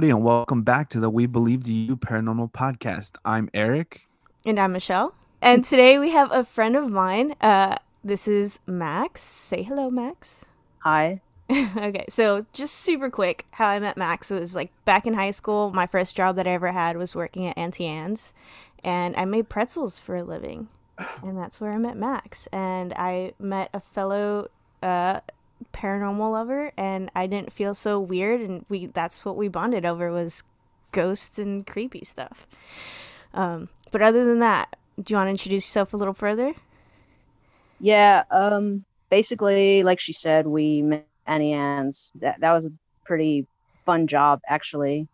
Hello, everybody, and welcome back to the We Believe You Paranormal Podcast. I'm Eric. And I'm Michelle. And today we have a friend of mine. Uh, this is Max. Say hello, Max. Hi. okay, so just super quick, how I met Max was like back in high school. My first job that I ever had was working at Auntie Anne's, and I made pretzels for a living, and that's where I met Max. And I met a fellow uh, paranormal lover, and I didn't feel so weird, and we that's what we bonded over was ghosts and creepy stuff. Um, but other than that, do you want to introduce yourself a little further? Yeah. Um. Basically, like she said, we met Auntie Anne's. That that was a pretty fun job, actually.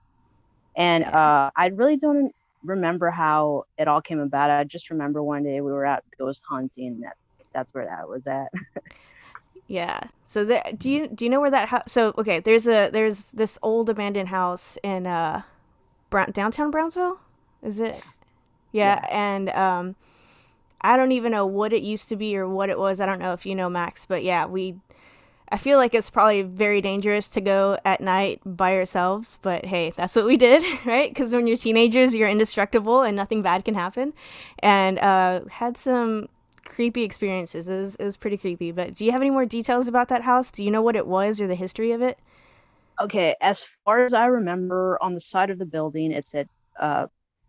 And uh, I really don't remember how it all came about. I just remember one day we were out ghost hunting. That that's where that was at. yeah. So do you do you know where that house? So okay, there's a there's this old abandoned house in uh, Brown- downtown Brownsville. Is it? Yeah, yeah. and um, I don't even know what it used to be or what it was. I don't know if you know Max, but yeah, we I feel like it's probably very dangerous to go at night by ourselves, but hey, that's what we did, right? Because when you're teenagers, you're indestructible and nothing bad can happen. And uh, had some creepy experiences. It was, it was pretty creepy. But do you have any more details about that house? Do you know what it was or the history of it? Okay, as far as I remember, on the side of the building, it said uh,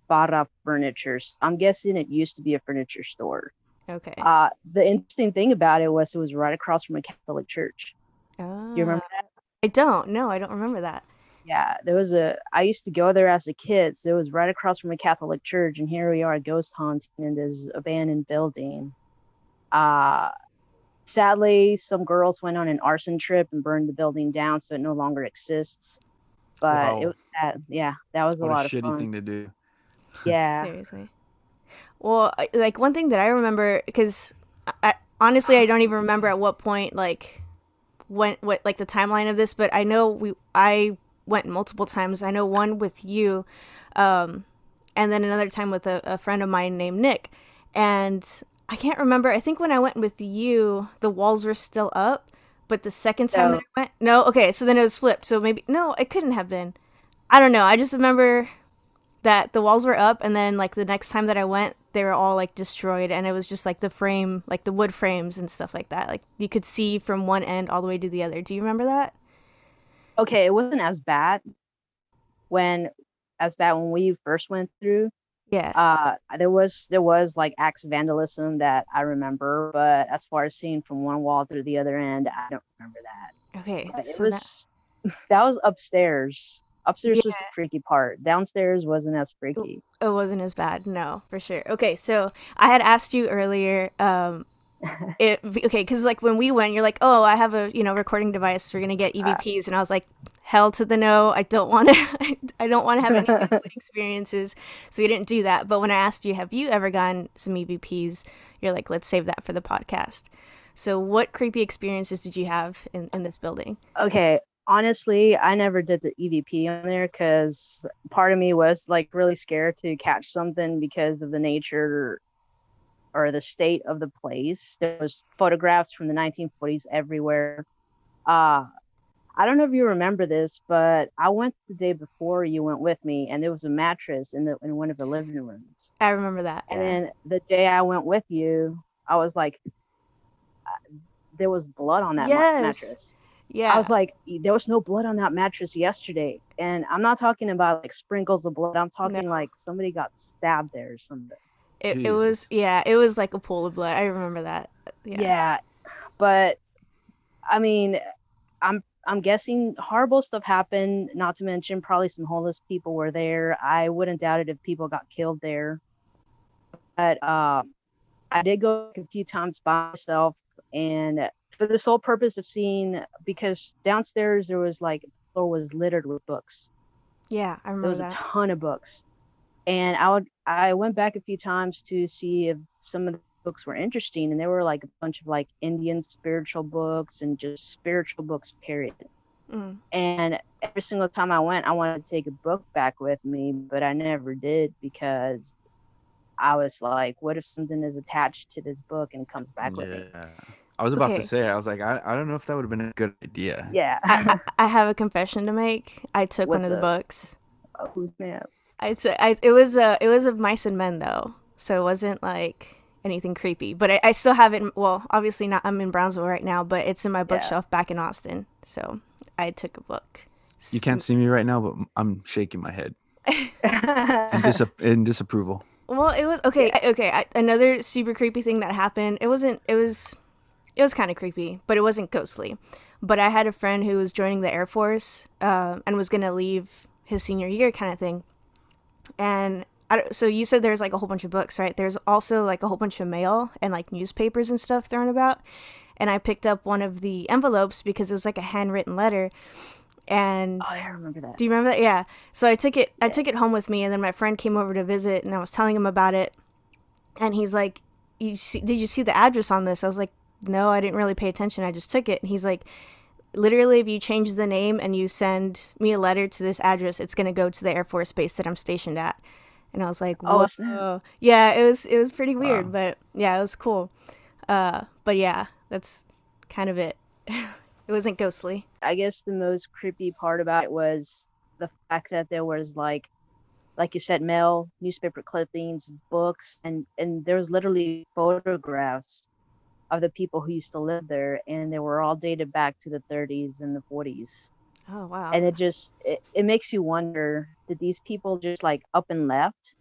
Barra Furnitures. I'm guessing it used to be a furniture store. Okay. Uh, the interesting thing about it was it was right across from a Catholic church. Oh. Do you remember that? I don't. No, I don't remember that. Yeah, there was a. I used to go there as a kid, so it was right across from a Catholic church, and here we are ghost haunting in this abandoned building. Uh sadly, some girls went on an arson trip and burned the building down, so it no longer exists. But wow. it was that. Yeah, that was what a lot a of shitty thing to do. Yeah. Seriously. Well, like one thing that I remember because I, honestly I don't even remember at what point like went what like the timeline of this, but I know we I went multiple times. I know one with you, um, and then another time with a, a friend of mine named Nick, and I can't remember. I think when I went with you, the walls were still up, but the second time no. that oh. I went, no, okay, so then it was flipped. So maybe no, it couldn't have been. I don't know. I just remember that the walls were up and then like the next time that I went they were all like destroyed and it was just like the frame like the wood frames and stuff like that like you could see from one end all the way to the other do you remember that okay it wasn't as bad when as bad when we first went through yeah uh there was there was like acts of vandalism that i remember but as far as seeing from one wall through the other end i don't remember that okay but so it was that... that was upstairs Upstairs yeah. was the freaky part. Downstairs wasn't as freaky. It wasn't as bad. No, for sure. Okay, so I had asked you earlier. Um, it okay because like when we went, you're like, oh, I have a you know recording device. We're gonna get EVPs, uh, and I was like, hell to the no. I don't want to. I don't want to have any experiences. So we didn't do that. But when I asked you, have you ever gotten some EVPs? You're like, let's save that for the podcast. So, what creepy experiences did you have in, in this building? Okay, honestly, I never did the EVP on there because part of me was like really scared to catch something because of the nature or the state of the place. There was photographs from the 1940s everywhere. Uh, I don't know if you remember this, but I went the day before you went with me, and there was a mattress in the in one of the living rooms. I remember that. And then the day I went with you, I was like, uh, there was blood on that yes. mattress. Yeah. I was like, there was no blood on that mattress yesterday. And I'm not talking about like sprinkles of blood. I'm talking no. like somebody got stabbed there or something. It, it was, yeah, it was like a pool of blood. I remember that. Yeah. yeah. But I mean, I'm I'm guessing horrible stuff happened, not to mention probably some homeless people were there. I wouldn't doubt it if people got killed there. But uh, I did go a few times by myself and for the sole purpose of seeing because downstairs there was like the floor was littered with books. Yeah, I remember there was that. a ton of books, and I would I went back a few times to see if some of the books were interesting, and there were like a bunch of like Indian spiritual books and just spiritual books, period. Mm. And every single time I went, I wanted to take a book back with me, but I never did because I was like, what if something is attached to this book and comes back with yeah. it? I was about Okay. to say, I was like, I, I don't know if that would have been a good idea. Yeah. I, I I have a confession to make. I took one of the up? books. Oh, who's man? I took. I, it was uh, it was of mice and men though, so it wasn't like anything creepy. But I, I still have it. Well, obviously not. I'm in Brownsville right now, but it's in my bookshelf back in Austin. So I took a book. You can't see me right now, but I'm shaking my head in, dis- in disapproval. Well, it was okay. I- Okay, I, another super creepy thing that happened. It wasn't. It was. It was kind of creepy, but it wasn't ghostly. But I had a friend who was joining the Air Force uh, and was gonna leave his senior year, kind of thing. And I, don't- so you said there's like a whole bunch of books, right? There's also like a whole bunch of mail and like newspapers and stuff thrown about. And I picked up one of the envelopes because it was like a handwritten letter. And Oh, I remember that. do you remember that? Yeah. So I took it. I took it home with me, and then my friend came over to visit, and I was telling him about it, and he's like, "You see? Did you see the address on this?" I was like, "No, I didn't really pay attention. I just took it." And he's like, "Literally, if you change the name and you send me a letter to this address, it's gonna go to the Air Force base that I'm stationed at." And I was like, Oh, "Whoa!" snap. yeah, it was it was pretty weird, Wow. but yeah, it was cool. Uh, but yeah, that's kind of it. it wasn't ghostly. I guess the most creepy part about it was the fact that there was like, like you said, mail, newspaper clippings, books, and and there was literally photographs of the people who used to live there, and they were all dated back to the 30s and the 40s. Oh wow. And it just it, it makes you wonder: did these people just like up and left?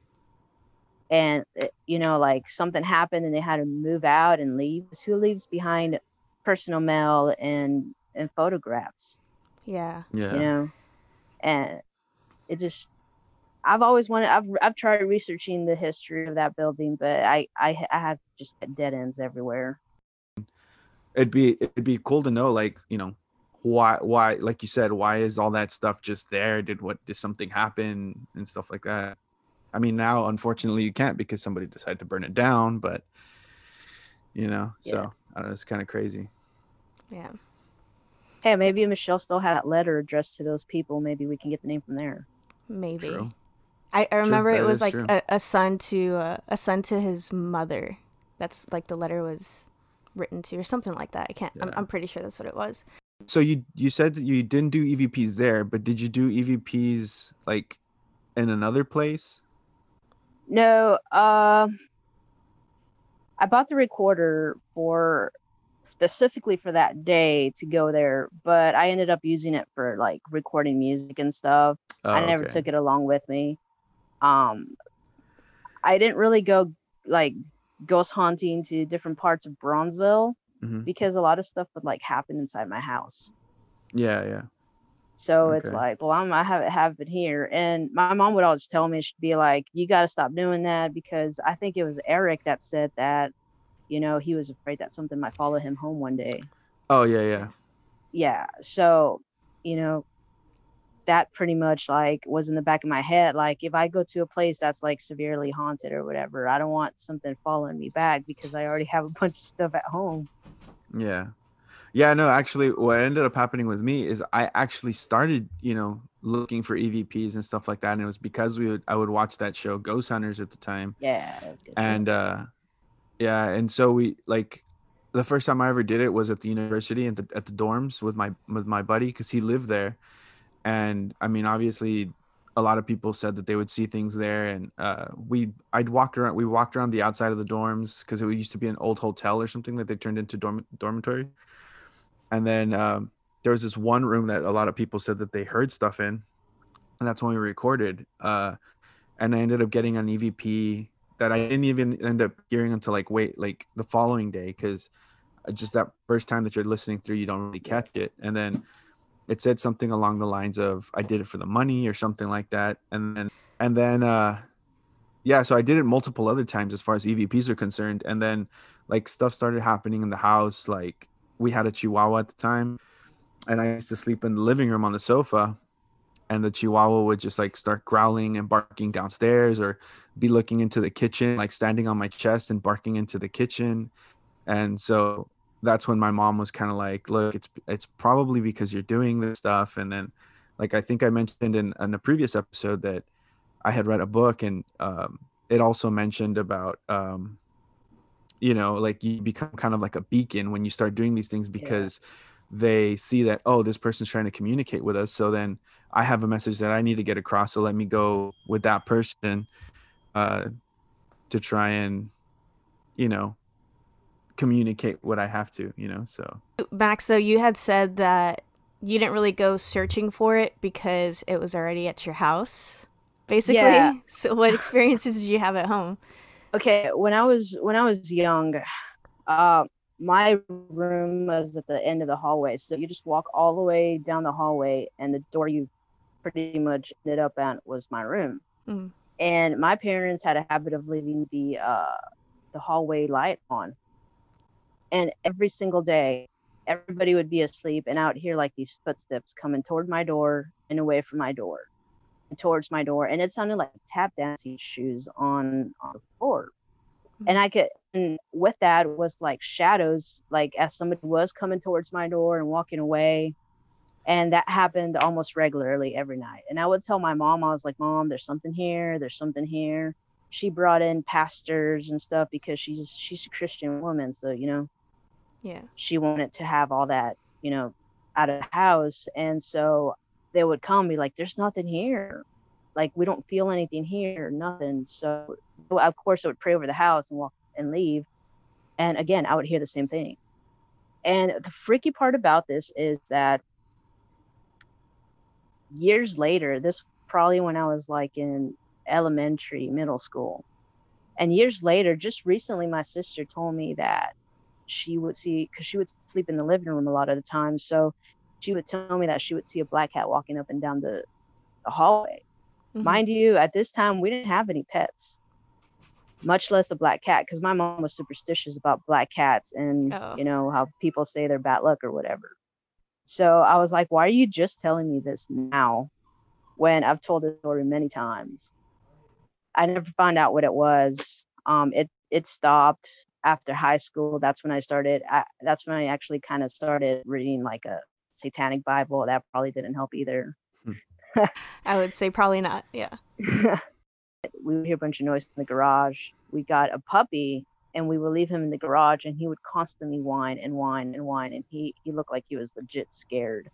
And uh, you know, like something happened and they had to move out and leave. 'Cause Who leaves behind personal mail and and photographs? yeah. Yeah. you know and it just i've always wanted i've i've tried researching the history of that building but i i, I have just dead ends everywhere it'd be it'd be cool to know like you know why why like you said why is all that stuff just there did what did something happen and stuff like that i mean now unfortunately you can't because somebody decided to burn it down but you know so I don't know, it's kind of crazy Yeah. hey maybe michelle still had that letter addressed to those people maybe we can get the name from there Maybe. True. I, I remember that it was like a, a son to uh, a son to his mother. That's like the letter was written to or something like that. I can't. I'm, I'm pretty sure that's what it was. so you you said that you didn't do evps there but did you do evps like in another place no uh i bought the recorder for specifically for that day to go there but i ended up using it for like recording music and stuff oh, I never okay. took it along with me. Um, I didn't really go like ghost haunting to different parts of Brownsville Mhm. because a lot of stuff would like happen inside my house. yeah yeah So it's like, well, I'm I have it have it here, and my mom would always tell me she'd be like, you got to stop doing that because I think it was Eric that said that, you know, he was afraid that something might follow him home one day. oh yeah yeah yeah so you know that pretty much like was in the back of my head like if i go to a place that's like severely haunted or whatever i don't want something following me back because i already have a bunch of stuff at home Yeah. Yeah, no, actually what ended up happening with me is I actually started, you know, looking for EVPs and stuff like that. And it was because we would I would watch that show Ghost Hunters at the time. yeah that was good. And uh yeah, and so we like the first time I ever did it was at the university at the at the dorms with my with my buddy because he lived there. And I mean obviously a lot of people said that they would see things there. And uh we I'd walked around we walked around the outside of the dorms because it used to be an old hotel or something that they turned into dorm, dormitory. And then um there was this one room that a lot of people said that they heard stuff in. And that's when we recorded uh and i ended up getting an evp that i didn't even end up hearing until like wait like the following day because just that first time that you're listening through you don't really catch it. And then it said something along the lines of i did it for the money or something like that and then and then uh yeah so i did it multiple other times as far as evps are concerned and then like stuff started happening in the house like we had a chihuahua at the time and i used to sleep in the living room on the sofa and the chihuahua would just like start growling and barking downstairs or be looking into the kitchen like standing on my chest and barking into the kitchen and so that's when my mom was kind of like look it's it's probably because you're doing this stuff and then like i think i mentioned in, in a previous episode that i had read a book and um, it also mentioned about um, you know like you become kind of like a beacon when you start doing these things because yeah. they see that oh this person's trying to communicate with us so then i have a message that i need to get across so let me go with that person uh to try and you know communicate what i have to you know so. Max though you had said that you didn't really go searching for it because it was already at your house basically. Yeah. so what experiences did you have at home? Okay when i was when i was young uh my room was at the end of the hallway. So you just walk all the way down the hallway and the door you pretty much ended up at was my room. Mm. and my parents had a habit of leaving the uh the hallway light on and every single day everybody would be asleep and out here like these footsteps coming toward my door and away from my door towards my door and it sounded like tap dancing shoes on on the floor. Mm-hmm. and i could and with that was like shadows like as somebody was coming towards my door and walking away and that happened almost regularly every night. And i would tell my mom i was like mom there's something here there's something here. She brought in pastors and stuff because she's she's a christian woman so you know yeah she wanted to have all that you know out of the house and so they would come be like, there's nothing here. Like, we don't feel anything here, nothing. So, of course, I would pray over the house and walk and leave. And again, I would hear the same thing. And the freaky part about this is that years later, this probably when I was like in elementary, middle school. And years later, just recently, my sister told me that she would see, because she would sleep in the living room a lot of the time. So she would tell me that she would see a black cat walking up and down the, the hallway. Mm-hmm. Mind you, at this time we didn't have any pets, much less a black cat, because my mom was superstitious about black cats and oh. you know how people say they're bad luck or whatever. So I was like, why are you just telling me this now when I've told this story many times? I never found out what it was. Um, it it stopped after high school. That's when I started. I, that's when I actually kind of started reading like a satanic Bible. That probably didn't help either. Hmm. I would say probably not. Yeah. we would hear a bunch of noise in the garage. We got a puppy and we would leave him in the garage and he would constantly whine and whine and whine and he he looked like he was legit scared.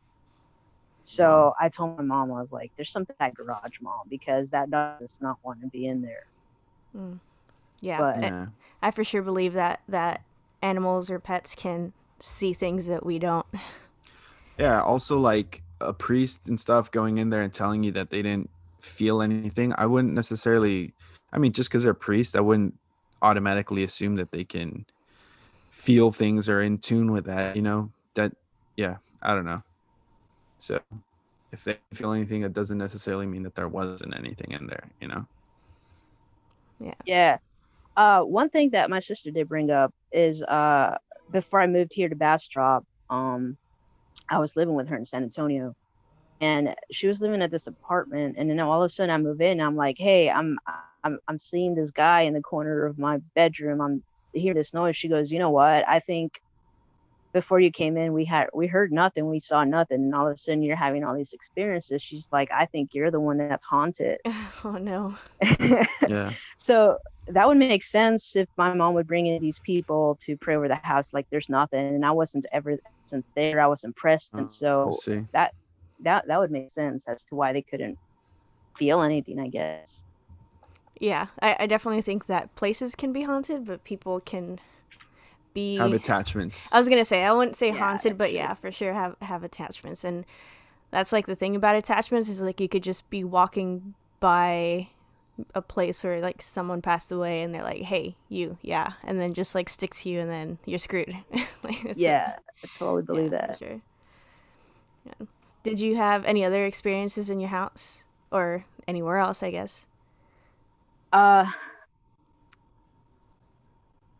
So I told my mom, I was like, there's something at garage, mom, because that dog does not want to be in there. Mm. Yeah. But, yeah. I for sure believe that that animals or pets can see things that we don't. Yeah, also like a priest and stuff going in there and telling you that they didn't feel anything. I wouldn't necessarily I mean just cuz they're priests, I wouldn't automatically assume that they can feel things or in tune with that, you know? That yeah, I don't know. So if they feel anything, it doesn't necessarily mean that there wasn't anything in there, you know? Yeah. Yeah. Uh, one thing that my sister did bring up is uh, before I moved here to Bastrop, um, I was living with her in San Antonio and she was living at this apartment and then all of a sudden I move in I'm like, "Hey, I'm I'm I'm seeing this guy in the corner of my bedroom. I'm hearing this noise." She goes, "You know what? I think before you came in we had we heard nothing we saw nothing and all of a sudden you're having all these experiences she's like i think you're the one that's haunted oh no yeah so that would make sense if my mom would bring in these people to pray over the house like there's nothing and i wasn't ever wasn't there i wasn't present oh, so that that that would make sense as to why they couldn't feel anything i guess. Yeah I, I definitely think that places can be haunted but people can be have attachments. I was gonna say i wouldn't say yeah, haunted but true. yeah for sure have have attachments and that's like the thing about attachments is like you could just be walking by a place where like someone passed away and they're like, "Hey, you, yeah," and then just like sticks you and then you're screwed. like, yeah, I totally believe yeah, that. Sure. Yeah. Did you have any other experiences in your house or anywhere else? I guess. Uh.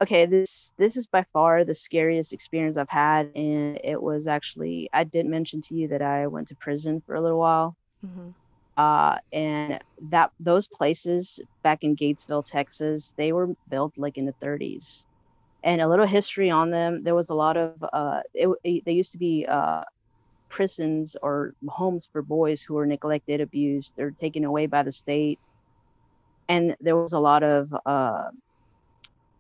Okay, this this is by far the scariest experience I've had, and it was actually I did mention to you that I went to prison for a little while. Mm-hmm uh, and that those places back in Gatesville, Texas, they were built like in the 30s. And a little history on them. There was a lot of uh, it, it, they used to be uh, prisons or homes for boys who were neglected, abused, or taken away by the state. And there was a lot of uh,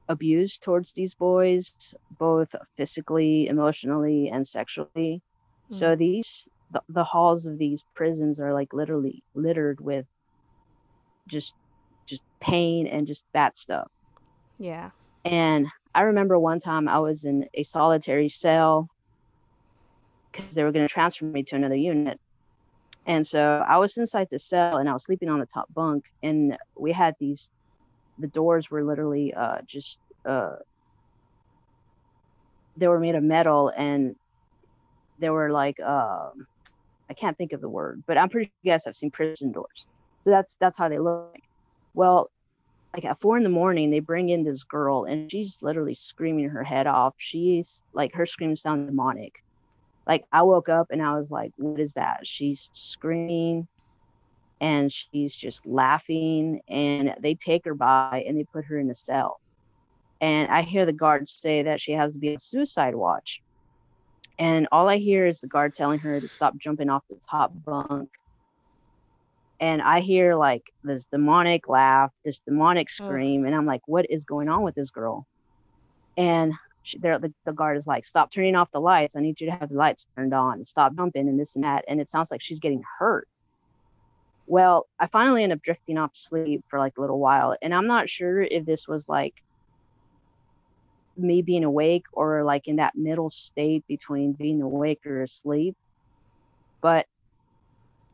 abuse towards these boys, both physically, emotionally, and sexually. Mm. So these the, the halls of these prisons are like literally littered with just just pain and just bad stuff. Yeah. And I remember one time I was in a solitary cell because they were going to transfer me to another unit. And so I was inside the cell and I was sleeping on the top bunk. And we had these, the doors were literally uh, just, uh, they were made of metal and they were like, uh, I can't think of the word, but I'm pretty sure have seen prison doors. So that's that's how they look. Well, like at four in the morning, they bring in this girl and she's literally screaming her head off. She's like her screams sound demonic. Like I woke up and I was like, what is that? She's screaming and she's just laughing and they take her by and they put her in a cell. And I hear the guards say that she has to be on suicide watch. And all I hear is the guard telling her to stop jumping off the top bunk and I hear like this demonic laugh, this demonic scream, oh. and I'm like, what is going on with this girl? And she, the, the guard is like, stop turning off the lights. I need you to have the lights turned on. Stop jumping and this and that. And it sounds like she's getting hurt. Well, I finally end up drifting off to sleep for like a little while, and I'm not sure if this was like me being awake or like in that middle state between being awake or asleep. But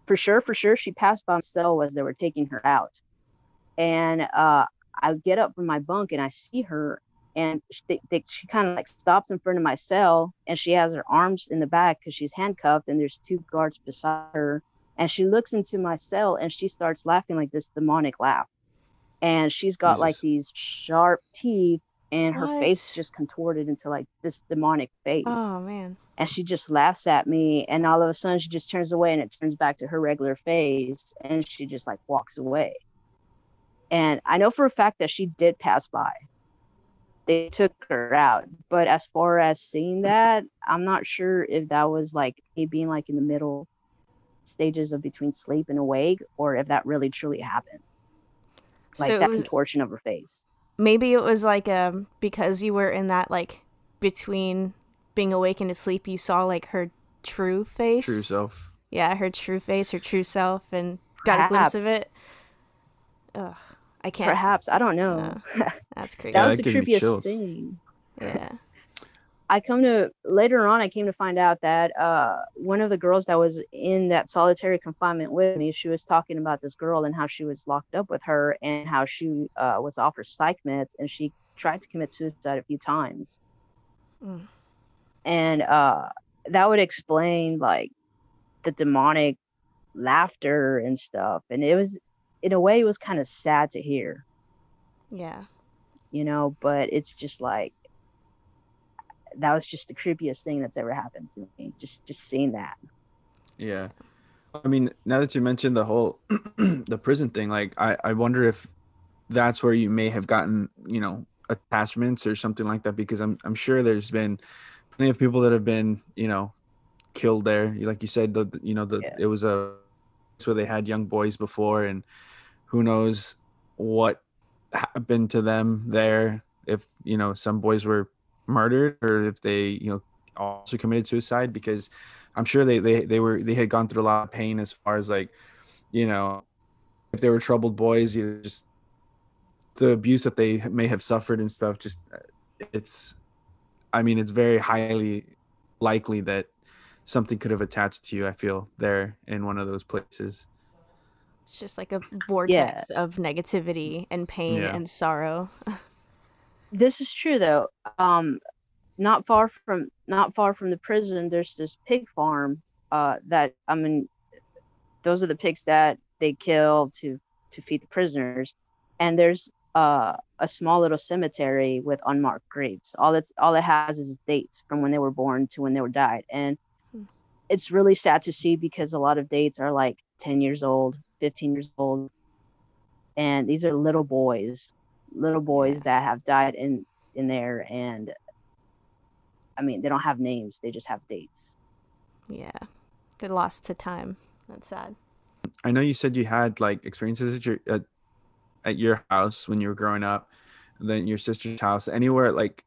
for sure, for sure, she passed by my cell as they were taking her out. And uh, I get up from my bunk and I see her, and she, she kind of like stops in front of my cell, and she has her arms in the back because she's handcuffed, and there's two guards beside her. And she looks into my cell and she starts laughing like this demonic laugh. And she's got Jesus. like these sharp teeth and her face just contorted into like this demonic face. Oh man. And she just laughs at me and all of a sudden she just turns away and it turns back to her regular face and she just like walks away. And I know for a fact that she did pass by. They took her out. But as far as seeing that, I'm not sure if that was like me being like in the middle stages of between sleep and awake or if that really truly happened. Like so that was... contortion of her face maybe it was like um because you were in that like between being awake and asleep you saw like her true face? True self. Yeah her true face her true self and got perhaps. a glimpse of it? Ugh, i can't. Perhaps. I don't know. That's crazy that yeah, was the creepiest thing. Yeah I come to later on, I came to find out that uh, one of the girls that was in that solitary confinement with me, she was talking about this girl and how she was locked up with her and how she uh, was offered psych meds and she tried to commit suicide a few times. Mm. And uh, that would explain like the demonic laughter and stuff. And it was, in a way, it was kind of sad to hear. Yeah. You know, but it's just like, that was just the creepiest thing that's ever happened to me. Just just seeing that. Yeah. I mean, now that you mentioned the whole the prison thing, like I I wonder if that's where you may have gotten, you know, attachments or something like that because I'm I'm sure there's been plenty of people that have been, you know, killed there. Like you said, the you know, the yeah. it was a where they had young boys before and who knows what happened to them there if, you know, some boys were murdered or if they you know also committed suicide because i'm sure they they, they were they had gone through a lot of pain as far as like you know if they were troubled boys you know, just the abuse that they may have suffered and stuff just uh, it's i mean it's very highly likely that something could have attached to you i feel there in one of those places it's just like a vortex yeah. of negativity and pain yeah. and sorrow this is true though. Um, not far from not far from the prison, there's this pig farm. Uh, that I mean, those are the pigs that they kill to to feed the prisoners, and there's uh, a small little cemetery with unmarked graves. All it's all it has is dates from when they were born to when they were died, and hmm. it's really sad to see because a lot of dates are like 10 years old, 15 years old, and these are little boys little boys that have died in in there and i mean they don't have names they just have dates yeah they're lost to time that's sad i know you said you had like experiences at your at, at your house when you were growing up then your sister's house, anywhere like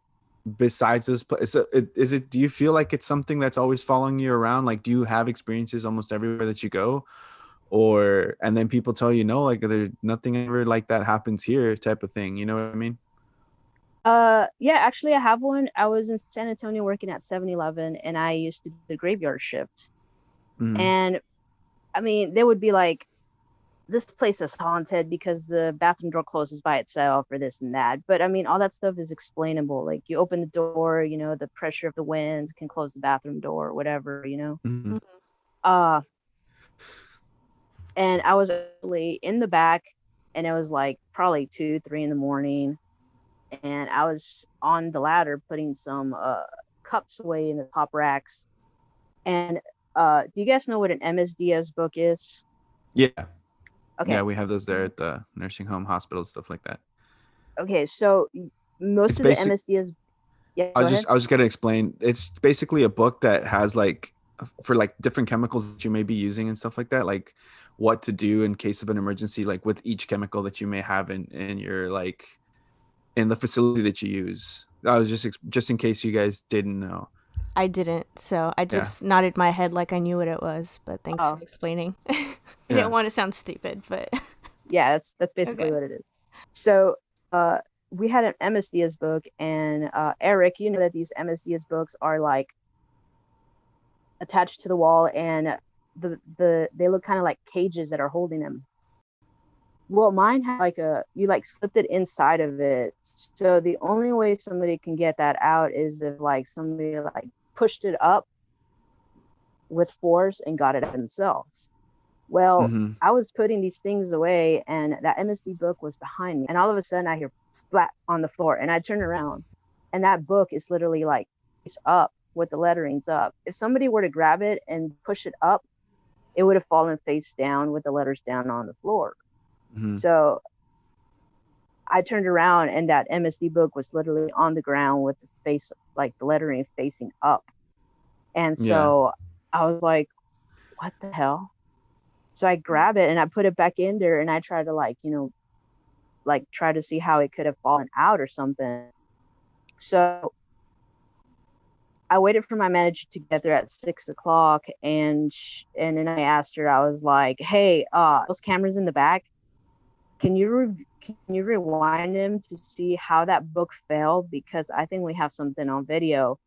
besides this place? Is it, is it? Do you feel like it's something that's always following you around? Like, do you have experiences almost everywhere that you go, or and then people tell you no, like there's nothing ever like that happens here, type of thing. You know what I mean? Uh, yeah, actually, I have one. I was in San Antonio working at 7-Eleven, and I used to do the graveyard shift. Mm. And I mean, they would be like, "This place is haunted because the bathroom door closes by itself, or this and that." But I mean, all that stuff is explainable. Like, you open the door, you know, the pressure of the wind can close the bathroom door, or whatever, you know. Mhm. Uh, and I was actually in the back, and it was like probably two, three in the morning, and I was on the ladder putting some uh, cups away in the top racks. And uh, do you guys know what an MSDS book is? Yeah. Okay, Yeah, we have those there at the nursing home, hospitals, stuff like that. okay. So most It's of the basic- MSDS. Yeah, I was just. I was just gonna explain. It's basically a book that has like for like different chemicals that you may be using and stuff like that, like what to do in case of an emergency, like with each chemical that you may have in in your like in the facility that you use. I was just just in case you guys didn't know. I didn't, so I just nodded my head like I knew what it was. But thanks Oh. for explaining. I Yeah. didn't want to sound stupid, but yeah that's that's basically Okay. what it is so uh we had an MSDS book and uh eric you know that these MSDS books are like attached to the wall and the the they look kind of like cages that are holding them well mine had like a you like slipped it inside of it so the only way somebody can get that out is if like somebody like pushed it up with force and got it out themselves well Mhm. I was putting these things away and that MSD book was behind me. And all of a sudden I hear splat on the floor and I turn around and that book is literally like it's up with the letterings up. If somebody were to grab it and push it up, it would have fallen face down with the letters down on the floor. Mhm. So I turned around and that MSD book was literally on the ground with the face like the lettering facing up. And Yeah. so I was like, what the hell? So I grab it and I put it back in there and I try to like, you know, like try to see how it could have fallen out or something. So I waited for my manager to get there at six o'clock and sh- and then I asked her, I was like, Hey, uh those cameras in the back, can you re- can you rewind them to see how that book fell? Because I think we have something on video.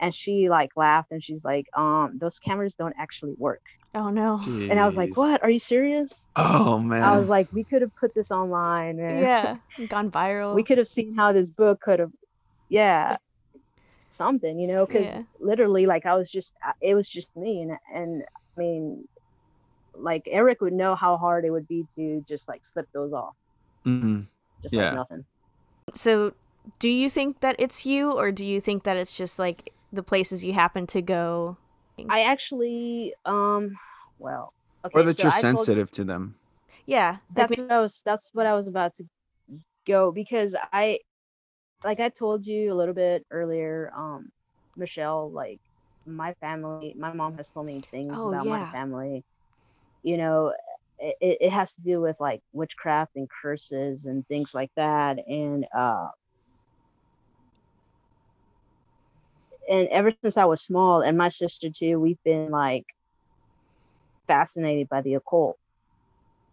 And she like laughed and she's like, um, those cameras don't actually work. oh no. And I was like, What? Are you serious? Oh man. I was like, we could have put this online and Yeah, gone viral. we could have seen how this book could have yeah something you know because Yeah. literally like i was just, it was just me and and i mean like eric would know how hard it would be to just like slip those off Mhm. just Yeah. like nothing So, do you think that it's you, or do you think that it's just like the places you happen to go? i actually um well okay or that so you're I told- sensitive to them. Yeah, like that's maybe- what I was that's what I was about to go because I like I told you a little bit earlier, um, Michelle, like my family, my mom has told me things Oh, about my family. You know, it, it it has to do with like witchcraft and curses and things like that. And uh and ever since I was small, and my sister too, we've been like fascinated by the occult.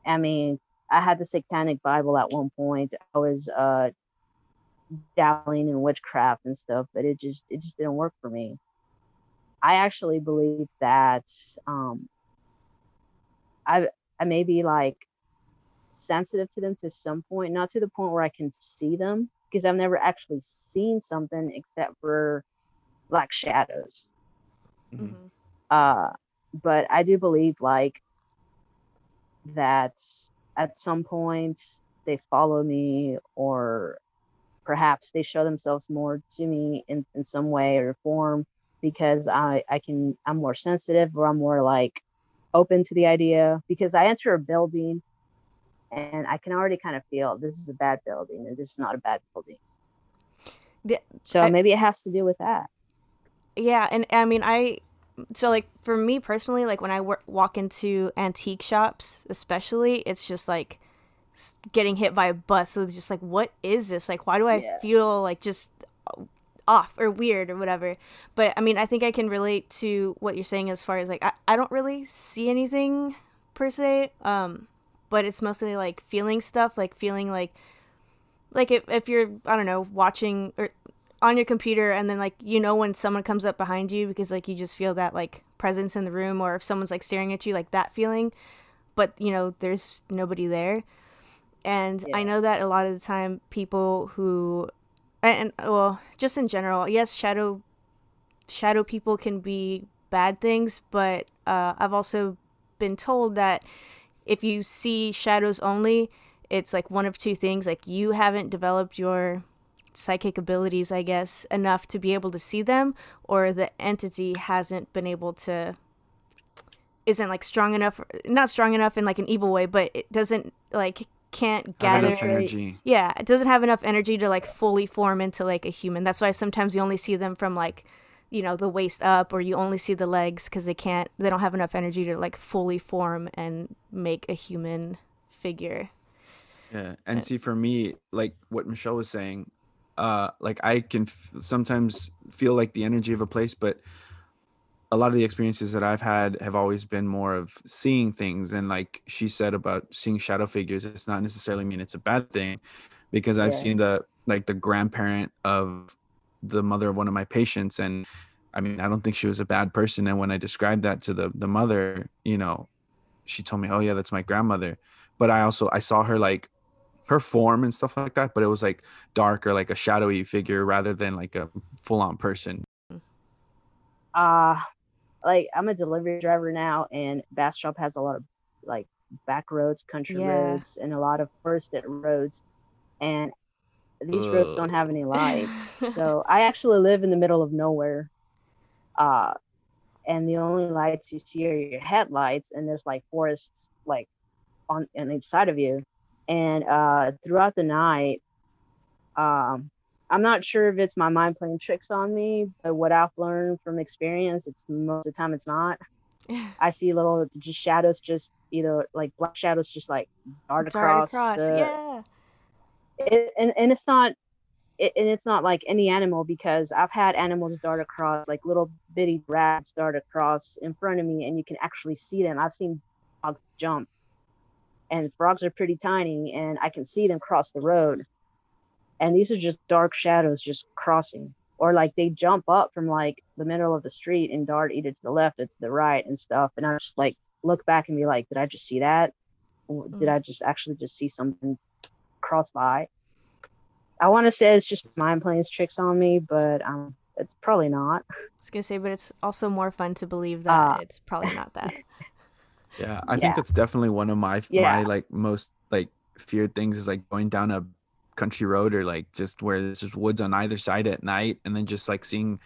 I mean, I had the Satanic Bible at one point. I was uh dabbling in witchcraft and stuff, but it just it just didn't work for me. I actually believe that um I I may be like sensitive to them to some point, not to the point where I can see them, because I've never actually seen something except for like shadows Mhm. Mhm. uh but i do believe like that at some point they follow me or perhaps they show themselves more to me in, in some way or form because i i can i'm more sensitive or i'm more like open to the idea because i enter a building and i can already kind of feel this is a bad building or this is not a bad building. The- so I- maybe it has to do with that. Yeah, and I mean, I so like for me personally, like when I w- walk into antique shops, especially, it's just like getting hit by a bus. So it's just like, what is this? Like, why do I Yeah. feel like just off or weird or whatever? But I mean, I think I can relate to what you're saying as far as like, I, I don't really see anything per se. Um, but it's mostly like feeling stuff, like feeling like, like if, if you're, I don't know, watching or on your computer and then like you know when someone comes up behind you because like you just feel that like presence in the room or if someone's like staring at you like that feeling but you know there's nobody there and i know that a lot of the time people who and, and well just in general yes shadow shadow people can be bad things but uh, i've also been told that if you see shadows only it's like one of two things like you haven't developed your psychic abilities, I guess, enough to be able to see them, or the entity hasn't been able to isn't like strong enough not strong enough in like an evil way, but it doesn't like can't Have gather enough energy. yeah, it doesn't have enough energy to like fully form into like a human. That's why sometimes you only see them from like you know the waist up or you only see the legs because they can't they don't have enough energy to like fully form and make a human figure Yeah, and see for me, like what Michelle was saying, uh, like I can f- sometimes feel like the energy of a place, but a lot of the experiences that I've had have always been more of seeing things, and like she said about seeing shadow figures, it's not necessarily mean it's a bad thing, because I've Yeah. seen the like the grandparent of the mother of one of my patients, and I mean I don't think she was a bad person, and when I described that to the the mother, you know, she told me, "Oh yeah, that's my grandmother," but I also I saw her like her form and stuff like that, but it was like dark or like a shadowy figure rather than like a full on person. uh like I'm a delivery driver now and Bastrop has a lot of like back roads, country Yeah. roads, and a lot of forested roads. And these roads don't have any lights. so I actually live in the middle of nowhere. Uh and the only lights you see are your headlights and there's like forests like on on each side of you. And uh throughout the night, um I'm not sure if it's my mind playing tricks on me, but what I've learned from experience, it's most of the time it's not. I see little just shadows, just either like black shadows, just like dart dart across. across the- yeah it, and and it's not, it, and it's not like any animal because I've had animals dart across, like little bitty rats dart across in front of me, and you can actually see them. I've seen frogs jump, and frogs are pretty tiny, and I can see them cross the road. And these are just dark shadows just crossing, or like they jump up from like the middle of the street and dart either to the left or to the right and stuff. And I just like look back and be like, did I just see that? Or Did Mm. I just actually just see something cross by? I want to say it's just mind playing tricks on me, but um, it's probably not. I was gonna say, but it's also more fun to believe that Uh, it's probably not that. Yeah, I Yeah. think that's definitely one of my Yeah. my like most like feared things is like going down a country road or like just where there's just woods on either side at night and then just like seeing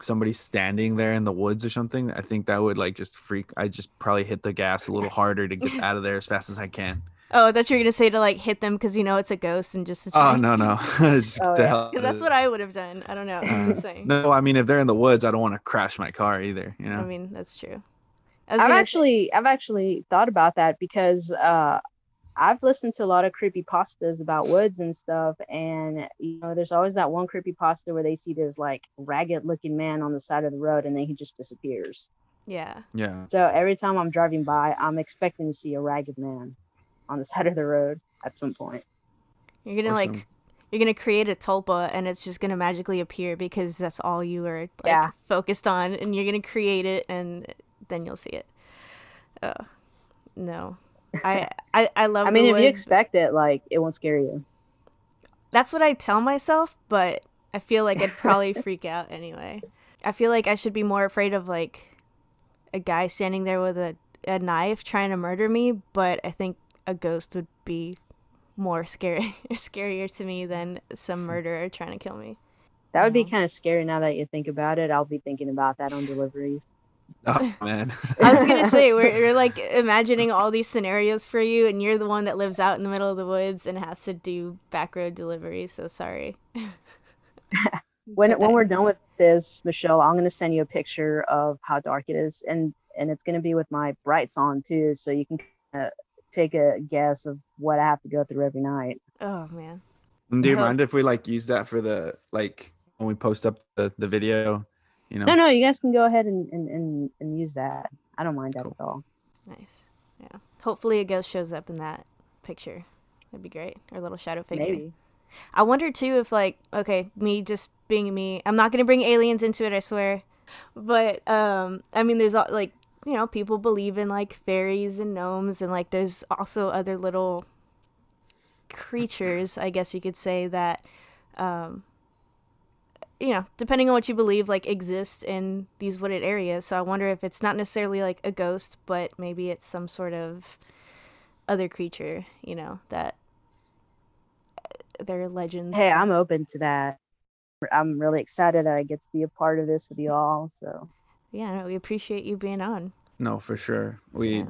somebody standing there in the woods or something. I think that would like just freak. I just probably hit the gas a little harder to get out of there as fast as I can. Oh, that's what you're gonna say to like hit them because you know it's a ghost and just. Oh no no, just Oh, yeah. Because that's what I would have done. I don't know. I'm just saying. No, I mean if they're in the woods, I don't want to crash my car either. You know. I mean, that's true. I i've gonna say- actually I've actually thought about that because uh, I've listened to a lot of creepy pastas about woods and stuff, and you know, there's always that one creepy pasta where they see this like ragged looking man on the side of the road, and then he just disappears. yeah. yeah. So every time I'm driving by, I'm expecting to see a ragged man on the side of the road at some point. You're gonna Or like you're gonna create a tulpa and it's just gonna magically appear because that's all you are like Yeah. focused on and you're gonna create it and then you'll see it. Uh, no. I I, I love I mean, if you expect it, like it won't scare you. That's what I tell myself, but I feel like I'd probably freak out anyway. I feel like I should be more afraid of like a guy standing there with a, a knife trying to murder me, but I think a ghost would be more scary scarier to me than some murderer trying to kill me. That would be kind of scary now that you think about it. I'll be thinking about that on deliveries. Oh man. I was gonna say we're, we're like imagining all these scenarios for you, and you're the one that lives out in the middle of the woods and has to do back road deliveries. So sorry. when when we're done with this, Michelle, I'm gonna send you a picture of how dark it is, and and it's gonna be with my brights on too, so you can uh, take a guess of what I have to go through every night. Oh man. Do you mind if we like use that for the like when we post up the, the video? You know, No, no, you guys can go ahead and and, and, and use that. I don't mind that Cool. at all. Nice. Yeah. Hopefully a ghost shows up in that picture. That'd be great. Or a little shadow figure. Maybe. I wonder too if like okay, me just being me. I'm not gonna bring aliens into it. I swear. But um, I mean, there's al- like you know people believe in like fairies and gnomes and like there's also other little creatures, I guess you could say that um, you know, depending on what you believe, like exists in these wooded areas. So I wonder if it's not necessarily like a ghost, but maybe it's some sort of other creature, you know, that uh, they're legends. Hey, I'm open to that. I'm really excited that I get to be a part of this with you all. So yeah, no, we appreciate you being on. no, for sure. We Yeah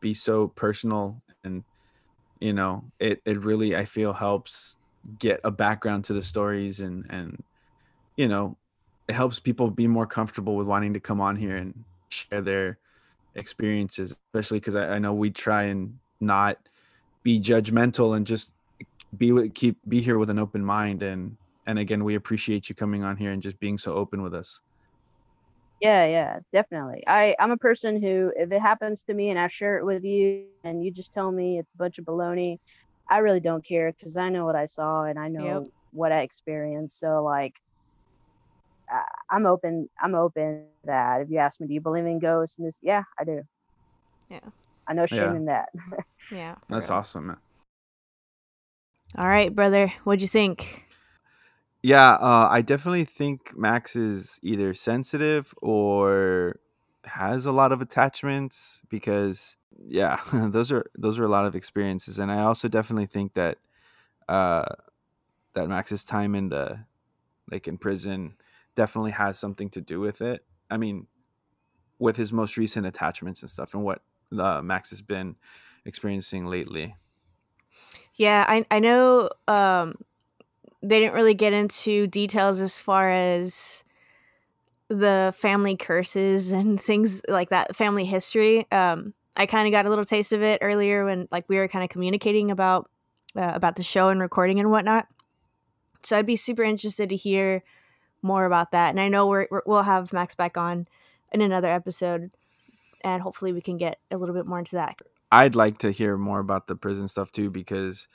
be so personal and you know it it really i feel helps get a background to the stories and and you know it helps people be more comfortable with wanting to come on here and share their experiences especially because I, I, know we try and not be judgmental and just be with keep be here with an open mind. And and again we appreciate you coming on here and just being so open with us yeah, yeah, definitely. I I'm a person who, if it happens to me and I share it with you, and you just tell me it's a bunch of baloney, I really don't care because I know what I saw and I know Yep. what I experienced. So like, I, I'm open. I'm open to that. If you ask me, do you believe in ghosts and this? Yeah, I do. Yeah. I know shame Yeah. in that. Yeah. that's real. awesome man. All right, brother. What'd you think? Yeah uh i definitely think max is either sensitive or has a lot of attachments because yeah those are those are a lot of experiences and i also definitely think that uh that max's time in the like in prison definitely has something to do with it. I mean with his most recent attachments and stuff and what uh, max has been experiencing lately. Yeah, I I know um they didn't really get into details as far as the family curses and things like that, family history. Um I kind of got a little taste of it earlier when like we were kind of communicating about uh, about the show and recording and whatnot. So I'd be super interested to hear more about that. And I know we're, we're we'll have Max back on in another episode, and hopefully we can get a little bit more into that. I'd like to hear more about the prison stuff too because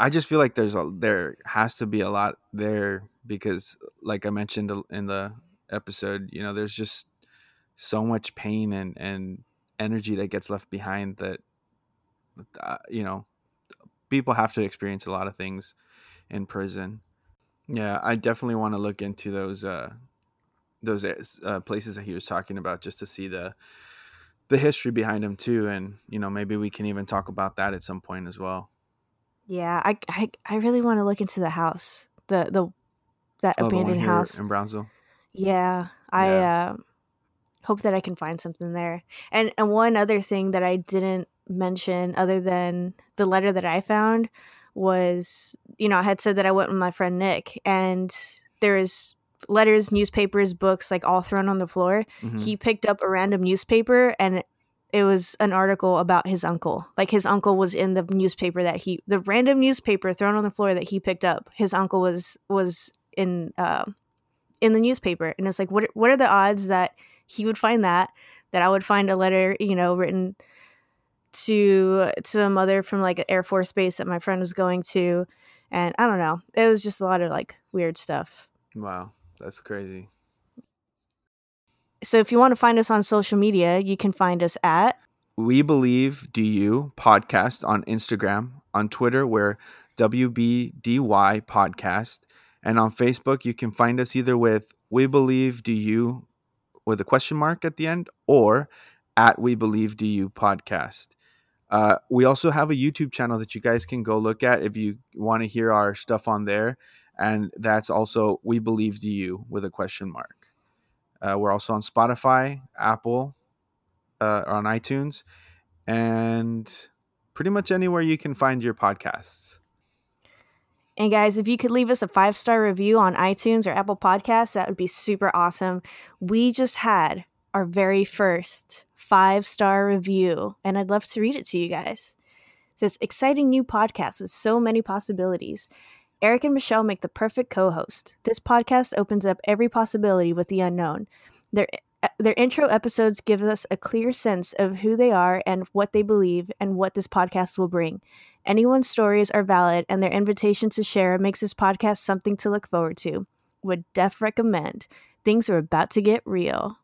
I just feel like there's a there has to be a lot there because like I mentioned in the episode, you know, there's just so much pain and and energy that gets left behind that uh, you know, people have to experience a lot of things in prison. Yeah, I definitely want to look into those uh those uh, places that he was talking about just to see the the history behind them too and you know maybe we can even talk about that at some point as well Yeah, I I, I really want to look into the house, the the that Oh, abandoned here house. in brownsville Yeah, I uh, hope that I can find something there. And and one other thing that I didn't mention, other than the letter that I found, was you know I had said that I went with my friend Nick, and there is letters, newspapers, books like all thrown on the floor. Mhm. He picked up a random newspaper and. It was an article about his uncle. Like his uncle was in the newspaper that he, the random newspaper thrown on the floor that he picked up. His uncle was was in uh, in the newspaper. And it's like what what are the odds that he would find that that I would find a letter you know written to to a mother from like an air force base that my friend was going to? And I don't know. It was just a lot of like weird stuff. Wow. That's crazy so if you want to find us on social media you can find us at we believe do you podcast on instagram on twitter we're wbdy podcast and on facebook you can find us either with we believe do you with a question mark at the end or at we believe do you podcast. Uh, we also have a youtube channel that you guys can go look at if you want to hear our stuff on there and that's also we believe do you with a question mark uh, we're also on spotify apple uh, on itunes and pretty much anywhere you can find your podcasts And guys, if you could leave us a five star review on iTunes or Apple Podcasts, that would be super awesome. We just had our very first five star review, and I'd love to read it to you guys. Says exciting new podcast with so many possibilities. Eric and Michelle make the perfect co host. This podcast opens up every possibility with the unknown. Their, their intro episodes give us a clear sense of who they are and what they believe and what this podcast will bring. Anyone's stories are valid, and their invitation to share makes this podcast something to look forward to. Would def recommend. Things are about to get real.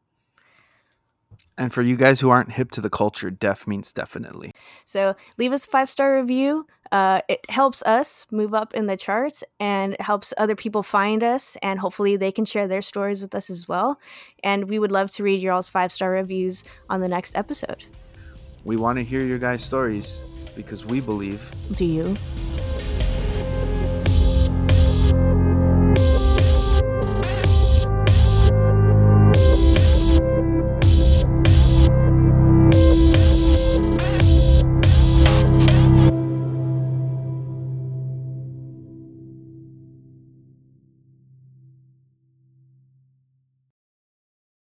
And for you guys who aren't hip to the culture, def means definitely. So leave us a five star review. Uh, it helps us move up in the charts and helps other people find us, and hopefully they can share their stories with us as well. And we would love to read your all's five star reviews on the next episode. We want to hear your guys' stories because we believe. Do you?